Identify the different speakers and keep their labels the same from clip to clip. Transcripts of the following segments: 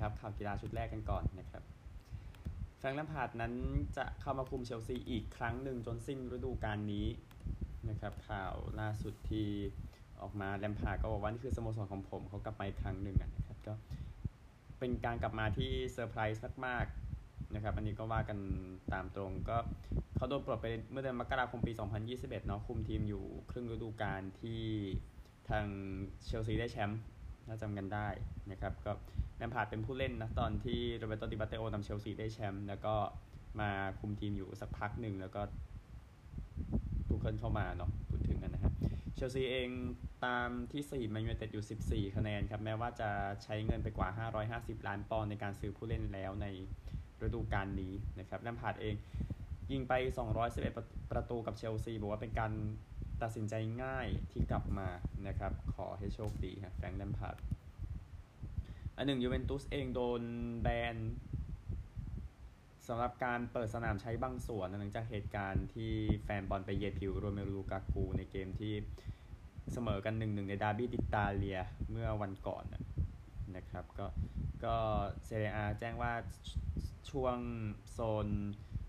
Speaker 1: ครับข่าวกีฬาชุดแรกกันก่อนนะครับแฟรงค์แลมพาร์ดนั้นจะเข้ามาคุมเชลซีอีกครั้งหนึ่งจนสิ้นฤดูกาลนี้นะครับข่าวล่าสุดที่ออกมาแลมพาร์ดก็บอกว่านี่คือสโมสรของผมเขากลับมาอีกครั้งหนึ่งนะครับก็เป็นการกลับมาที่เซอร์ไพรส์มากๆนะครับอันนี้ก็ว่ากันตามตรงก็เขาโดนปลดไปเมื่อเดือนมกราคมปี 2021 เนาะคุมทีมอยู่ครึ่งฤดูกาลที่ทางเชลซีได้แชมป์ ถ้าจำกันได้นะครับก็แลมพาร์ดเป็นผู้เล่นนะตอนที่โรแบร์โต ดิ มัตเตโอนำเชลซีได้แชมป์แล้วก็มาคุมทีมอยู่สักพักหนึ่งแล้วก็ทูเคิลเข้ามาเนาะพูดถึงกันนะฮะเชลซีเองตามที่4แมนยูไนเต็ดอยู่ 14 คะแนนครับ แม้ว่าจะใช้เงินไปกว่า 550 ล้านปอนด์ในการซื้อผู้เล่นแล้วในฤดูกาลนี้นะครับแลมพาร์ดเองยิงไป 211 ประตูกับเชลซีบอกว่าเป็นการ ตัดสินใจง่ายที่กลับมานะครับ ขอให้โชคดีครับแฟรงค์แลมพาร์ดอันหนึ่งยูเวนตุสเองโดนแบนสำหรับการเปิดสนามใช้บางส่วนหลังจากเหตุการณ์ที่แฟนบอลไปเหยียดผิวโรเมลูลูกากูในเกมที่เสมอกันหนึ่งหนึ่งใน Derby d'Italia เมื่อวันก่อนนะครับ ก็ก็เซเรียอาแจ้งว่าช่วงโซน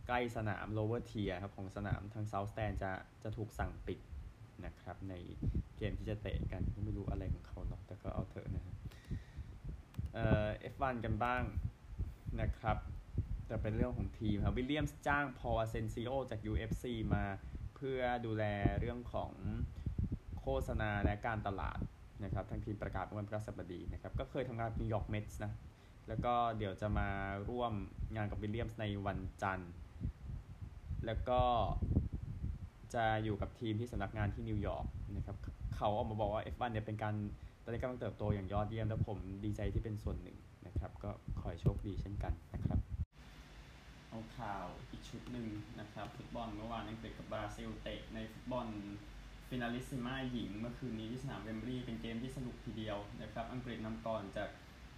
Speaker 1: ใกล้สนาม lower tier ครับของสนามทาง South Stand จะจะถูกสั่งปิด นะครับ ในเกมที่จะเตะกันไม่รู้อะไรของเขาเนาะแต่ก็เอาเถอะนะครับเอ่อ F1 กันบ้างนะครับ แต่เป็นเรื่องของทีมครับวิลเลียมส์จ้างพอลอาเซนซิโอจาก UFC มาเพื่อดูแลเรื่องของโฆษณาและการตลาดนะครับทางทีมประกาศวันพฤหัสบดีนะครับ ก็เคยทำงานนิวยอร์กเมทส์นะ แล้วก็เดี๋ยวจะมาร่วมงานกับวิลเลียมส์ในวันจันทร์ แล้วก็ จะอยู่กับทีมที่สำนักงานที่นิวยอร์กนะครับเขาออกมาบอกว่า F1 เนี่ยเป็นการตอนนี้กำลังเติบโตอย่างยอดเยี่ยมและผมดีใจที่เป็นส่วนหนึ่งนะครับก็ขอให้โชคดีเช่นกันนะครับ เอาข่าวอีกชุดหนึ่งนะครับ ฟุตบอลเมื่อวานอังกฤษกับบราซิลเตะในฟุตบอลฟินาลิสซิมาหญิง เมื่อคืนนี้ที่สนามเวมบลีย์เป็นเกมที่สนุกทีเดียวนะครับอังกฤษนำก่อนจาก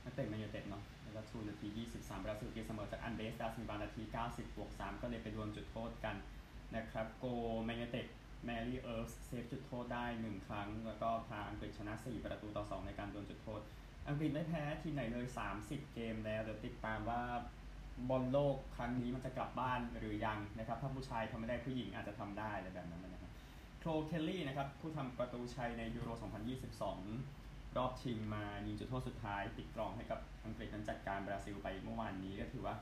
Speaker 1: นักเตะแมนยูไนเต็ดเนาะแล้วก็ทูนาที 23 บราซิลเกมเสมอจากอันเดรสซาดาซิลวานาที 90บวก3ก็เลยไปดวลจุดโทษกัน นะครับโกลแมนยูไนเต็ดแมรี่เอิร์ปส์เซฟจุดโทษได้ 1 ครั้ง แล้วก็พาอังกฤษชนะ 4 ประตูต่อ 2 ในการดวลจุดโทษ อังกฤษไม่แพ้ทีมไหนเลย 30 เกมแล้ว เดี๋ยวติดตามว่าบอลโลกครั้งนี้มันจะกลับบ้านหรือยังนะครับ ถ้าผู้ชายทำไม่ได้ผู้หญิงอาจจะทำได้อะไรแบบนั้นนะครับโคลอี้เคลลี่นะครับผู้ทำประตูชัยในยูโร 2022 รอบชิงมายิงจุดโทษสุดท้าย ปิดกล่องให้กับอังกฤษนั้นจัดการบราซิลไปเมื่อวานนี้ก็ถือว่า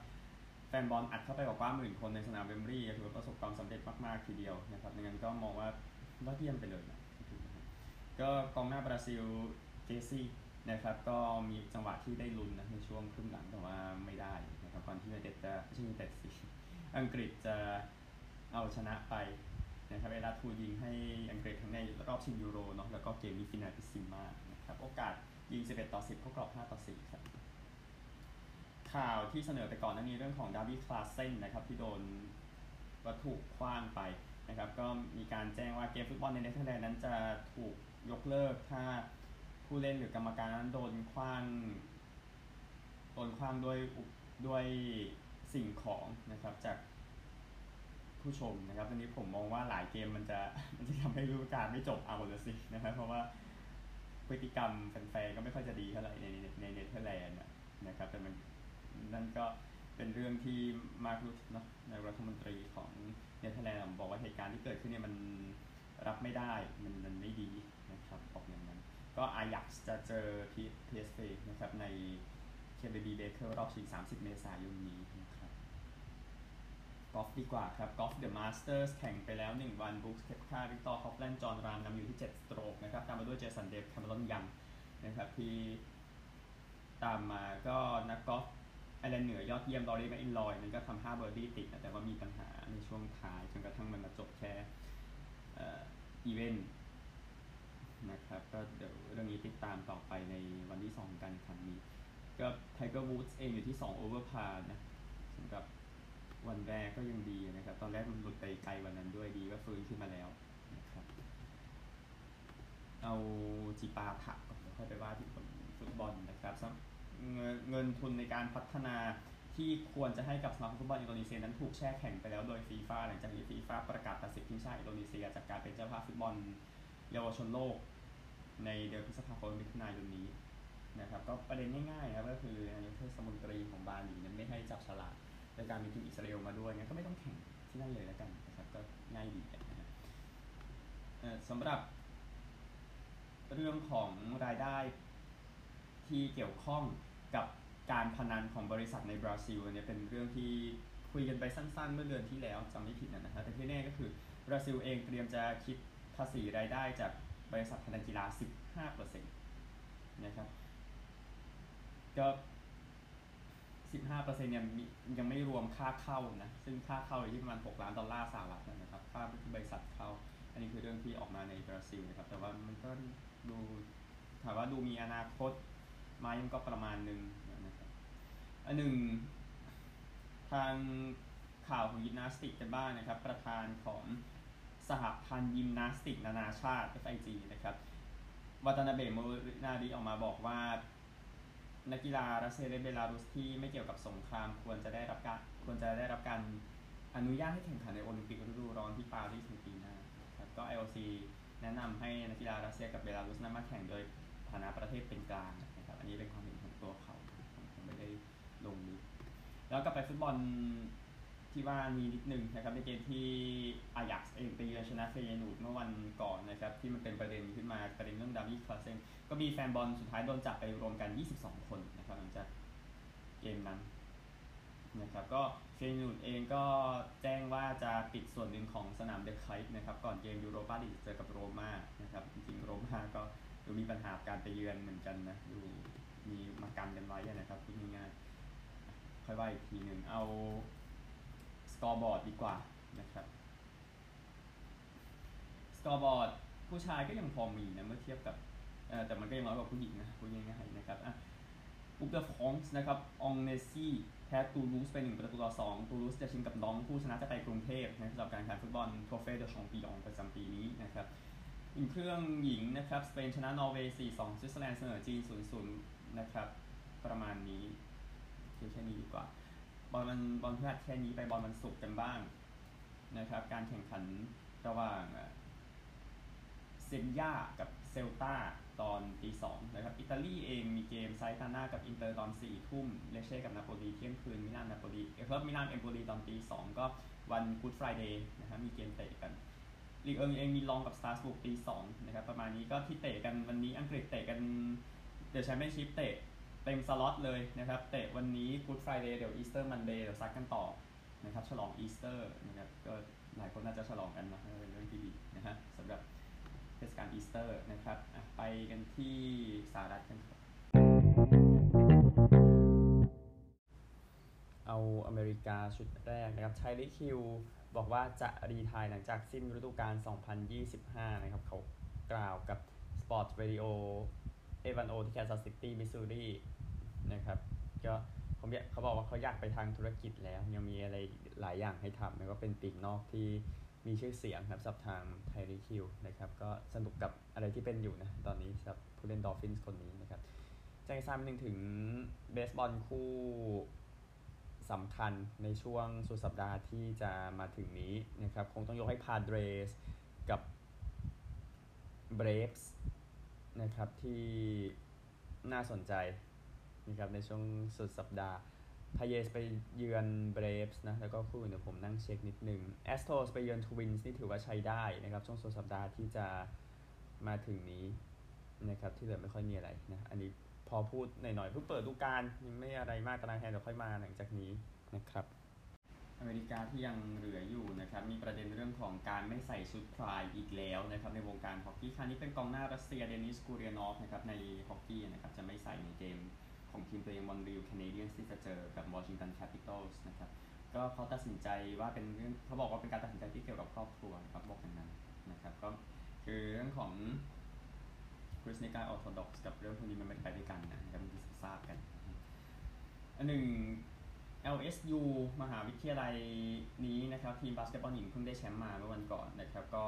Speaker 1: แฟนบอลอัดเข้าไปกว่าหมื่นคนในสนามเวมบลีย์ถือว่าประสบความสำเร็จมาก ๆ ทีเดียวนะครับดังนั้นก็มองว่ายอดเยี่ยมไปเลยนะก็กองหน้าบราซิลเจซี่นะครับก็มีจังหวะที่ได้ลุ้นนะในช่วงครึ่งหลังแต่ว่าไม่ได้นะครับก่อนที่ยูเต็ดจะไม่ใช่ยูเต็ดสิอังกฤษจะเอาชนะไปนะครับเอลลาทูนยิงให้อังกฤษทั้งในรอบชิงยูโรเนาะแล้วก็เกมนี้ฟินาลิซิมานะครับโอกาสยิง 11 ต่อ 10 เข้ากรอบ 5 ต่อ 4 ครับ ข่าวที่เสนอไปก่อนนั้นมีเรื่องของดาร์บี้คลาสเซนนะครับที่โดนวัตถุขว้างไปนะครับก็มีการแจ้งว่าเกมฟุตบอลในเนเธอร์แลนด์นั้นจะถูกยกเลิกถ้าผู้เล่นหรือกรรมการนั้นโดนขว้างโดนคว้างด้วยด้วยสิ่งของนะครับจากผู้ชมนะครับตอนนี้ผมมองว่าหลายเกมมันจะมันจะทำให้ฤดูกาลไม่จบเอาเลยสินะครับเพราะว่าพฤติกรรมแฟนๆก็ไม่ค่อยจะดีเท่าไหร่ในในเนเธอร์แลนด์นะ นั่นก็เป็นเรื่องที่มาร์คลุตเนาะในรัฐมนตรีของเนเธอร์แลนด์บอกว่าเหตุการณ์ที่เกิดขึ้นเนี่ยมันรับไม่ได้มันมันไม่ดีนะครับบอกอย่างนั้น ก็อาแจ็กซ์จะเจอที่ PSV นะครับในเคเอ็นวีบีเบเกอร์รอบชิง 30 เมษายนนี้นะครับกอล์ฟดีกว่าครับกอล์ฟเดอะมาสเตอร์สแข่งไปแล้ว 1 วันบรูคส์เคปก้าวิกเตอร์ฮอฟแลนด์จอห์นรามนำอยู่ที่ 7 stroke นะครับตามมาด้วยเจสันเดฟแคมเมรอนยังนะครับที่ตามมาก็นักกอล์ฟ ไอร์แลนด์เหนือยอดเยี่ยมรอรี่แม็คอิลรอยมันก็ทำห้าเบอร์ดี้ติดแต่ว่ามีปัญหาในช่วงท้ายจนกระทั่งมันมาจบแค่อีเวนต์นะครับก็เดี๋ยวเรื่องนี้ติดตามต่อไปในวันที่ 2 กันคันนี้ ก็ไทเกอร์วูดส์เองอยู่ที่ 2 over par นะสำหรับวันแรกก็ยังดีนะครับ ตอนแรกมันหลุดไปไกลวันนั้นด้วยดีก็ฟื้นขึ้นมาแล้วนะครับ เอาจิปาถะก่อนแล้วค่อยไปว่าที่ฟุตบอลนะครับ เงินทุนในการพัฒนาที่ควรจะให้กับสมาคมฟุตบอลอินโดนีเซียนั้นถูกแช่แข็งไปแล้วโดยฟีฟ่าหลังจากที่ฟีฟ่าประกาศตัดสิทธิ์ทีมชาติอินโดนีเซีย จากการเป็นเจ้าภาพฟุตบอลเยาวชนโลก ในเดือนพฤษภาคมมิถุนายนนี้นะครับก็ประเด็นง่ายๆครับก็คือนายกเทศมนตรีของบาหลีนั้นไม่ให้จับฉลากในการมีทีมอิสราเอลมาด้วยงั้นก็ไม่ต้องแข่งที่นั่นเลยแล้วกันนะครับก็ง่ายดีนะฮะสำหรับเรื่องของรายได้ที่เกี่ยวข้อง กับการพนันของบริษัทในบราซิลเนี่ยเป็นเรื่องที่คุยกันไปสั้นๆ เมื่อเดือนที่แล้วจำไม่ผิดนะฮะแต่ที่แน่ก็คือบราซิลเองเตรียมจะคิดภาษีรายได้จากบริษัทพนันกีฬา 15%นะครับก็15%เนี่ยยังไม่รวมค่าเข้านะ ซึ่งค่าเข้าอยู่ที่ประมาณ 6 ล้านดอลลาร์สหรัฐนะครับ ค่าที่บริษัทเข้า อันนี้คือเรื่องที่ออกมาในบราซิลนะครับ แต่ว่ามันก็ดูถามว่าดูมีอนาคต ไหมมันก็ประมาณหนึ่งนะครับอันหนึ่งทางข่าวของยิมนาสติกกันบ้างนะครับ ประธานของสหพันธ์ยิมนาสติกนานาชาติ FIG นะครับวัตนาเบะโมนาดีออกมาบอกว่า นักกีฬารัสเซียและเบลารุสที่ไม่เกี่ยวกับสงครามควรจะได้รับการควรจะได้รับการอนุญาตให้แข่งขันในโอลิมปิกฤดูร้อนที่ปารีสในปีหน้าครับก็ IOC แนะนำให้นักกีฬารัสเซียกับเบลารุสนั้นมาแข่งโดยฐานะประเทศเป็นกลางนะ อันนี้เป็นความเห็นของตัวเขาผมไม่ได้ลงลึกแล้วก็ไปฟุตบอลที่ว่ามีนิดนึงนะครับในเกมที่อายักเองไปเยือนชนะเฟยนูดเมื่อวันก่อนนะครับที่มันเป็นประเด็นขึ้นมาประเด็นเรื่องดาวิดคลาเซนก็มีแฟนบอลสุดท้ายโดนจับไปรวมกัน 22 คนนะครับหลังจากเกมนั้นนะครับก็เฟยนูดเองก็แจ้งว่าจะปิดส่วนหนึ่งของสนามเดคไคท์นะครับก่อนเกมยูโรปาลีกเจอกับโรม่านะครับจริงๆโรม่าก็ ดูมีปัญหาการไปเยือนเหมือนกันนะดูมีมากันกันไว้นะครับพูดง่ายๆค่อยว่าอีกทีหนึ่งเอา scoreboard ดีกว่านะครับ scoreboard ผู้ชายก็ยังพอมีนะเมื่อเทียบกับแต่มันก็ยังน้อยกว่าผู้หญิงนะพูดง่ายๆนะครับอะคูปเดอฟรองซ์นะครับ องเนซี่แพ้ตูลูสไป1ประตูต่อ2ตูลูสจะชิงกับน็องต์ผู้ชนะจะไปกรุงเทพนะสำหรับการแข่งฟุตบอลโทเฟ่เดอชองปีองประจำปีนี้นะครับ อุ่นเครื่องหญิงนะครับสเปนชนะนอร์เวย์4-2สวิตเซอร์แลนด์เสมอจีน0-0นะครับ ประมาณนี้แค่นี้ดีกว่า บอลมันบอลพฤหัสแค่นี้ไปบอลวันศุกร์กันบ้างนะครับ การแข่งขันระหว่างเซบีญากับเซลตาตอนตีสองนะครับ อิตาลีเองมีเกมซาแลร์นิตาน่ากับอินเตอร์ตอนสี่ทุ่มเลเช่กับนาโปลีเที่ยงคืน มิลานนาโปลีเอฟเฟอร์มิลานเอมโปลีตอนตีสองก็วัน Good Friday นะครับมีเกมเตะกัน ลีกเอิงเองมีล็องส์กับสตราส์บูร์กตีสองนะครับประมาณนี้ก็ที่เตะกันวันนี้อังกฤษเตะกันเดี๋ยวแชมเปี้ยนชิพเตะเต็มสล็อตเลยนะครับเตะวันนี้ Good Friday เดี๋ยว Easter Monday เดี๋ยวซัดกันต่อนะครับฉลองอีสเตอร์นะครับก็หลายคนน่าจะฉลองกันนะเป็นเรื่องที่ดีนะฮะสำหรับเทศกาลอีสเตอร์นะครับไปกันที่สหรัฐกันครับเอาอเมริกาชุดแรกนะครับไทรีคฮิลล์ บอกว่าจะ retire หลังจากสิ้นฤดูกาล 2025 นะครับ เขากล่าวกับ Sports Radio eight one O ที่แคนซัสซิตี้มิสซูรีนะครับ ก็ผมเขาบอกว่าเขาอยากไปทางธุรกิจแล้ว ยังมีอะไรหลายอย่างให้ทำแล้วก็เป็นปีกนอกที่มีชื่อเสียงครับสับทางไทรีคฮิลล์นะครับ ก็สนุกกับอะไรที่เป็นอยู่นะ ตอนนี้สำหรับผู้เล่นดอลฟินส์คนนี้นะครับแจ้งซ้ำหนึ่งถึงเบสบอลคู่ สำคัญในช่วงสุดสัปดาห์ที่จะมาถึงนี้นะครับ คงต้องยกให้พาเดรสกับเบรฟส์นะครับที่น่าสนใจนะครับในช่วงสุดสัปดาห์พาเดรสไปเยือนเบรฟส์นะ แล้วก็คู่เดี๋ยวผมนั่งเช็คนิดนึงแอสโตรส์ไปเยือนทวินส์นี่ถือว่าใช้ได้นะครับ ช่วงสุดสัปดาห์ที่จะมาถึงนี้นะครับ ที่เหลือไม่ค่อยมีอะไรนะ อันนี้ พอพูดหน่อยๆเพิ่งเปิดฤดูกาลยังไม่อะไรมากกำลังแทนเดี๋ยวค่อยมาหลังจากนี้นะครับ อเมริกาที่ยังเหลืออยู่นะครับ มีประเด็นเรื่องของการไม่ใส่ชุด Pride อีกแล้วนะครับในวงการฮอกกี้ครั้งนี้เป็นกองหน้ารัสเซียเดนิสกูเรียนอฟนะครับในฮอกกี้นะครับจะไม่ใส่ในเกมของทีมตัวเองมอนทรีออลแคนาเดียนที่จะเจอกับวอชิงตันแคปิตอลส์นะครับก็เขาตัดสินใจว่าเป็นเรื่องเขาบอกว่าเป็นการตัดสินใจที่เกี่ยวกับครอบครัวครับบอกอย่างนั้นนะครับก็คือเรื่องของ คริสต์นิกายออร์โธดอกซ์กับเรื่องพวกนี้มันไม่ได้ไปด้วยกันนะครับที่ทราบกัน อันหนึ่ง LSU มหาวิทยาลัยนี้นะครับทีมบาสเกตบอลหญิงเพิ่งได้แชมป์มาเมื่อวันก่อนนะครับก็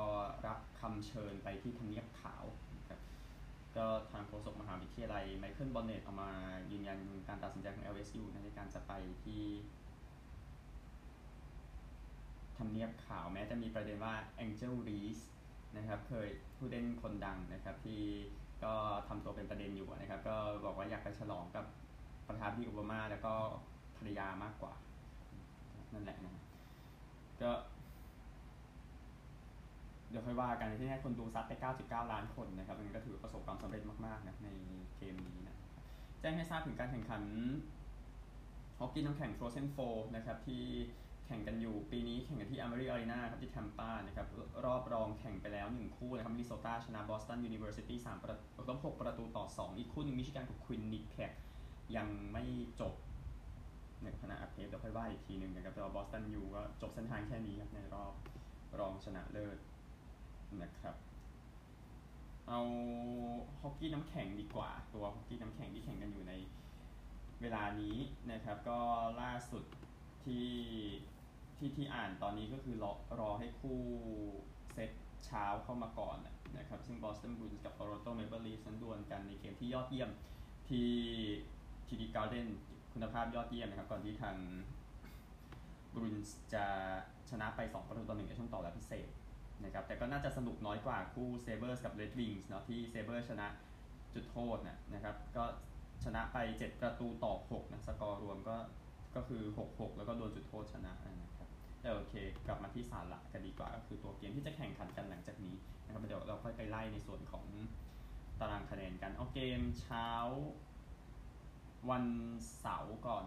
Speaker 1: รับคำเชิญไปที่ทำเนียบขาวนะครับก็ทางโฆษกมหาวิทยาลัยไมเคิลบอนเนตออกมายืนยันการตัดสินใจของ LSU ในการจะไปที่ทำเนียบขาวแม้จะมีประเด็นว่า Angel Reese นะครับเคยผู้เล่นคนดังนะครับที่ ก็ทำตัวเป็นประเด็นอยู่นะครับ ก็บอกว่าอยากไปฉลองกับประธานาธิบดีโอบามา แล้วก็ภรรยามากกว่า นั่นแหละนะก็ เดี๋ยวค่อยว่ากันที่นี่คนดูซัดไป 99 ล้านคนนะครับมันก็ถือประสบความสำเร็จมากๆนะในเกมนี้นะแจ้งให้ทราบถึงการแข่งขันฮอกกี้น้ำแข็ง Frozen 4นะครับที่แข่งกันอยู่ปีนี้แข่งกันที่ Amalie Arena ครับที่แทมปานะครับรอบรองแข่งไป แล้ว 1 คู่นะครับมินิโซตาชนะ Boston University 3ประตูต้อง6ประตูต่อ 2 อีกคู่หนึ่งมิชิแกนกับควินนิเพียคยังไม่จบในขณะอัพเทปเดี๋ยวค่อยว่าอีกทีหนึ่งนะครับแต่ว่าบอสตัน U ก็จบเส้นทางแค่นี้ครับในรอบรองชนะเลิศนะครับเอาฮอกกี้น้ำแข็งดีกว่า ตัวฮอกกี้น้ำแข็งที่แข่งกันอยู่ในเวลานี้นะครับ ก็ล่าสุดที่ที่ที่อ่านตอนนี้ก็คือรอรอให้คู่เซต เช้าเข้ามาก่อนนะครับ ซึ่ง Boston Bruins กับ Toronto Maple Leafs นั้นดวลกันในเกมที่ยอดเยี่ยมที่ทีดีการ์เดนคุณภาพยอดเยี่ยมนะครับ ก่อนที่ทาง Bruins จะชนะไป 2 ประตูต่อหนึ่งในช่วงต่อเวลาพิเศษนะครับแต่ก็น่าจะสนุกน้อยกว่าคู่ Sabres กับ Red Wings เนาะที่ Sabres ชนะจุดโทษนะนะครับก็ชนะไป 7 ประตูต่อ6นะสกอร์รวมก็ก็คือ 6-6 แล้วก็โดนจุดโทษชนะนะ แต่โอเค กลับมาที่สาระกันดีกว่าก็คือตัวเกมที่จะแข่งขันกันหลังจากนี้นะครับเดี๋ยวเราค่อยไปไล่ในส่วนของตารางคะแนนกันเอาเกมเช้า วันเสาร์ก่อน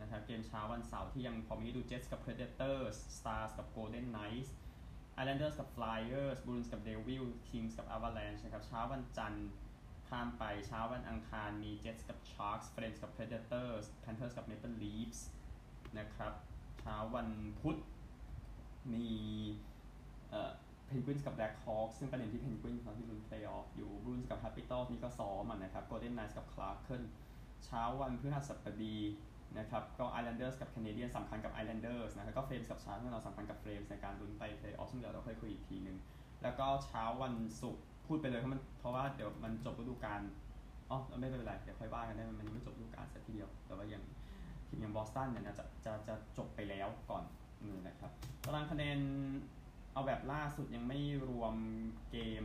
Speaker 1: นะครับเกมเช้าวันเสาร์ที่ยังพอมีดู Jets กับ Predators Stars กับ Golden Knights Islanders กับ Flyers Bruins กับ Devil Kings กับ Avalanche นะครับเช้าวันจันทร์ข้ามไปเช้าวันอังคารมี Jets กับ Sharks Flames กับ Predators Panthers กับ Maple Leafs นะครับ เช้าวันพุธมีเอ่อ Penguins กับ Black Hawks ซึ่งประเด็นที่ Penguins ตอนที่ลุ้น Playoff อยู่ Bruins กับ Capitals นี่ก็ซ้อมอะนะครับ Golden Knights กับ Kraken เช้าวันพฤหัสบดีนะครับก็ Islanders กับ Canadian สำคัญกับ Islanders นะครับก็ Flames กับ Sharks เราสำคัญกับ Flames ในการลุ้นไป Playoff ซึ่งเดี๋ยวเราค่อยคุยอีกทีหนึ่งแล้วก็เช้าวันศุกร์พูดไปเลยเพราะมันเพราะว่าเดี๋ยวมันจบฤดูกาลอ๋อไม่เป็นไรเดี๋ยวค่อยว่ากันได้มันยังไม่จบฤดูกาลสักทีเดียวแต่ว่าย่าง ทีมอย่างบอสตันเนี่ยจะจะจะจบไปแล้วก่อนนี่นะครับตารางคะแนนเอาแบบล่าสุดยังไม่รวมเกม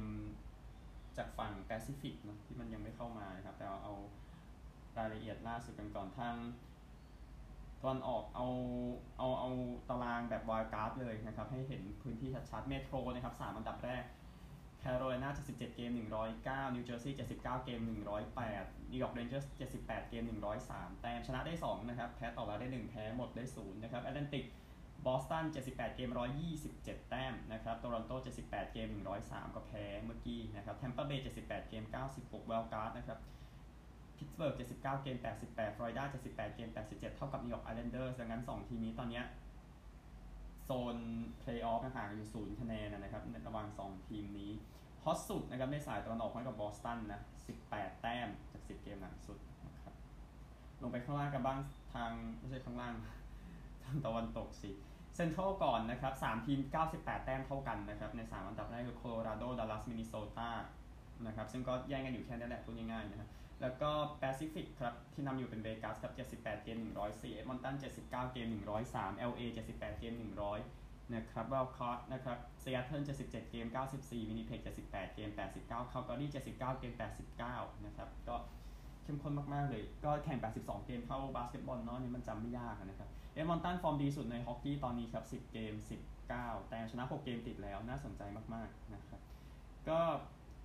Speaker 1: จากฝั่งแปซิฟิกเนาะที่มันยังไม่เข้ามานะครับแต่เอารายละเอียดล่าสุดกันก่อนทางตอนออกเอาเอาเอาตารางแบบ wild card เลยนะครับ ให้เห็นพื้นที่ชัดๆเมโทรนะครับสามอันดับแรก แคโรไลนา77 เกม 109 นิวเจอร์ซีย์79 เกม 108 นิวยอร์กเรนเจอร์ส78 เกม 103 แต้ม ชนะได้ 2 นะครับ แพ้ต่อเวลาได้ 1 แพ้หมดได้ 0 นะครับแอตแลนติกบอสตัน78 เกม 127 แต้ม นะครับโตรอนโต78 เกม 103 ก็แพ้เมื่อกี้นะครับแทมเปอร์เบย์78 เกม 96 wild card นะครับพิตสเบิร์ก79 เกม 88ฟลอริดา78 เกม 87 เท่ากับนิวยอร์กไอแลนเดอร์ดังนั้น 2 ทีมนี้ตอนนี้โซนเพลย์ออฟห่างกันอยู่ศูนย์คะแนนนะครับระหว่าง 2 ทีมนี้ ฮอตสุดนะครับในสายตะวันออกให้กับบอสตันนะ 18 แต้มจาก 10 เกมหลังสุดนะครับลงไปข้างล่างกันบ้างทางไม่ใช่ข้างล่างทางตะวันตกสิเซ็นทรัลก่อนนะครับ3ทีม 98 แต้มเท่ากันนะครับใน 3 อันดับแรกคือโคโลราโดดัลลัสมินนิโซตานะครับซึ่งก็แย่งกันอยู่แค่นั้นแหละพูดง่ายๆนะครับแล้วก็แปซิฟิกครับที่นำอยู่เป็นเวกัสครับ78 เกม 104เอดมันตัน79 เกม 103 LA 78 เกม 100 นะครับ wild card นะครับเซีแอตเทิล77 เกม 94 วินิเพก78 เกม 89 คาลการี79 เกม 89 นะครับ ก็เข้มข้นมาก ๆ เลย ก็แข่ง 82 เกมเท่าบาสเกตบอลเนาะนี่มันจำไม่ยากนะครับ เอดมันตันฟอร์มดีสุดในฮอกกี้ตอนนี้ครับ 10 เกม 19 แต้มชนะ 6 เกมติดแล้วน่าสนใจมาก ๆ นะครับ ก็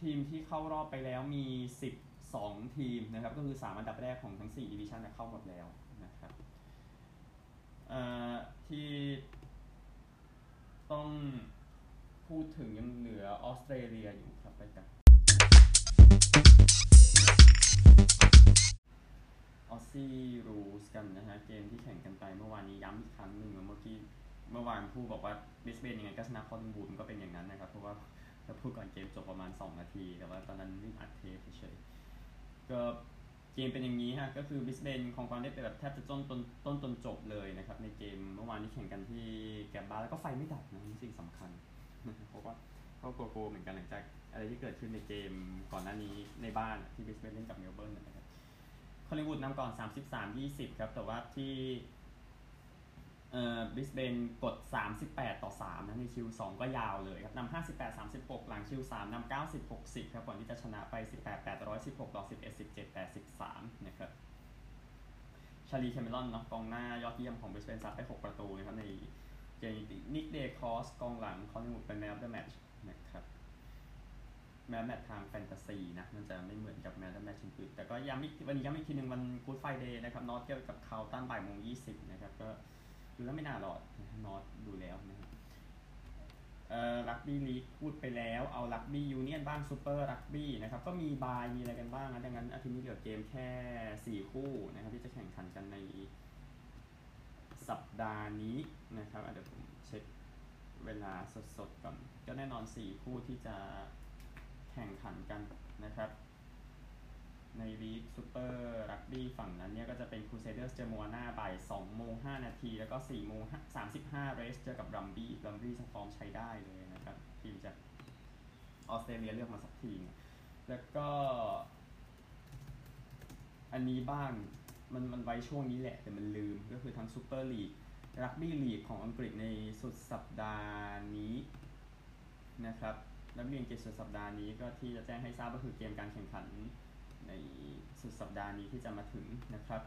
Speaker 1: ทีมที่เข้ารอบไปแล้วมี 12 ทีมนะครับ ก็คือ 3 อันดับแรกของทั้ง4ดิวิชั่นเข้าหมดแล้วนะครับที่ ต้องพูดถึงยังเหลือออสเตรเลียอยู่ครับไปกันออสซี่รูสกันนะฮะ เกมที่แข่งกันไปเมื่อวานนี้ย้ำอีกครั้งหนึ่งเมื่อกี้เมื่อวานผมบอกว่าบริสเบนยังไงก็ชนะคอลลิงวูดก็เป็นอย่างนั้นนะครับ เพราะว่าเราพูดก่อนเกมจบประมาณ 2 นาที แต่ว่าตอนนั้นรีบอัดเทปเฉยก็ เกมเป็นอย่างนี้ฮะก็คือบริสเบนครองความได้เปรียบแบบแทบจะต้นต้นต้นจนจบเลยนะครับในเกมเมื่อวานนี้แข่งกันที่แกบบ้าแล้วก็ไฟไม่ดับนะนี่สิ่งสำคัญเพราะว่าเขากลัวๆเหมือนกันหลังจากอะไรที่เกิดขึ้นในเกมก่อนหน้านี้ในบ้านที่บริสเบนเล่นกับเมลเบิร์นนะครับคอลลิงวูดนำก่อน 33-20 ครับแต่ว่าที่ เอ่อบริสเบนกด 38 ต่อ 3 นะใน Q 2 ก็ยาวเลยครับนำ58 36 หลัง Q 3นำ90 60 ครับก่อนที่จะชนะไป 18 816 ต่อ 11 17 8 13 นะครับชาลีแคมเมรอนเนาะกองหน้ายอดเยี่ยมของบริสเบนซัดไป 6 ประตูนะครับในเกมนี้นิกเดย์คอสกองหลังคอนนิวเป็น man of the match นะครับแมตช์แมตช์ทางแฟนตาซีนะมันจะไม่เหมือนกับแมตช์แมตช์อื่นแต่ก็ย้ำอีกวันนี้ย้ำอีกทีหนึ่งวัน Good Friday นะครับนอร์ทเจอกับคาร์ลตันบ่ายโมงยี่สิบนะครับก็ ดูแล้วไม่น่ารอดนอร์ทดูแล้วนะครับเอ่อรักบี้ลีกพูดไปแล้ว เอารักบี้ยูเนียนบ้างซูเปอร์รักบี้นะครับ ก็มี bye มีอะไรกันบ้างนะดังนั้นอาทิตย์นี้เหลือเกมแค่ 4 คู่นะครับที่จะแข่งขันกันในสัปดาห์นี้นะครับเดี๋ยวผมเช็คเวลาสดๆก่อน ก็แน่นอน 4 คู่ที่จะแข่งขันกันนะครับ ในลีกซูเปอร์รักบี้ฝั่งนั้นเนี่ยก็จะเป็นครูเซเดอร์เจอโมอานาบ่าย2โมง5นาที แล้วก็4โมง35เรสเจอกับรัมบี้รัมบี้สฟอร์มใช้ได้เลยนะครับ ทีมจากออสเตรเลียเลือกมาสักทีมแล้วก็ อันนี้บ้างมันมันไว้ช่วงนี้แหละ แต่มันลืมก็คือทั้งซูเปอร์ลีกรักบี้ลีกของอังกฤษในสุดสัปดาห์นี้นะครับแล้วเรียนเกมสุดสัปดาห์นี้ก็ที่จะแจ้งให้ทราบก็คือเกมการแข่งขัน ในสุดสัปดาห์นี้ที่จะมาถึงนะครับ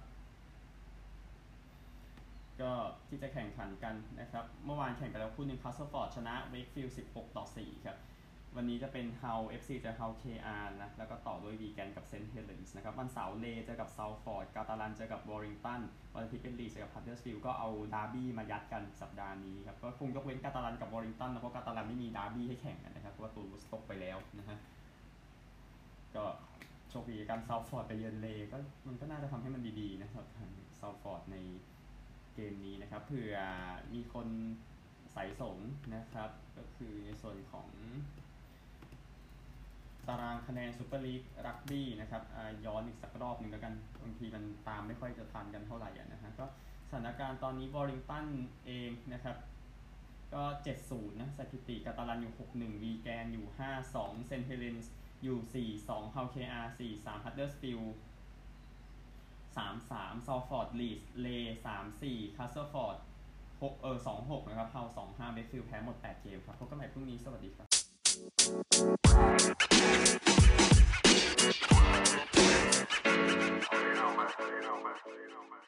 Speaker 1: ก็ที่จะแข่งขันกันนะครับ เมื่อวานแข่งกันแล้วคู่หนึ่งคาสเซิลฟอร์ดชนะเวคฟิลด์16 ต่อ 4 ครับ วันนี้จะเป็นเฮา FC เจอเฮา KR นะ แล้วก็ต่อด้วยวีแกนกับเซนต์เฮเลนส์นะครับ วันเสาร์เลห์เจอกับซอลฟอร์ด กาตาลันเจอกับวอริงตัน วันอาทิตย์เป็นลีดส์เจอกับฮัดเดอร์สฟิลด์ก็เอาดาร์บี้มายัดกันสัปดาห์นี้ครับ ก็คงยกเว้นกาตาลันกับวอริงตันนะเพราะกาตาลันไม่มีดาร์บี้ให้แข่งนะครับ เพราะว่าตูลูสตกไปแล้วนะฮะก็ โชคดีการซอลฟอร์ดไปเยือนเลห์ก็มันก็น่าจะทำให้มันดีๆนะครับทางซอลฟอร์ดในเกมนี้นะครับเผื่อมีคนสงสัยนะครับ ก็คือในส่วนของตารางคะแนนซูเปอร์ลีกรักบี้นะครับย้อนอีกสักรอบหนึ่งแล้วกันบางทีมันตามไม่ค่อยจะทันกันเท่าไหร่นะฮะก็สถานการณ์ตอนนี้วอริงตันเองนะครับ ก็ 70 นะสถิติกาตาลันอยู่ 61 วีแกนอยู่ 52 เซนเทเลนส์ อยู่ 4-2 h า KR 4-3 Huddersfield 3-3 Salford Leeds เล3-4 Castleford 6เออ2-6 นะครับ h า2-5 Bedfield แพ้หมด 8 เกมครับ พบกันใหม่พรุ่งนี้ สวัสดีครับ
Speaker 2: You know, man. You know, man. You know, man.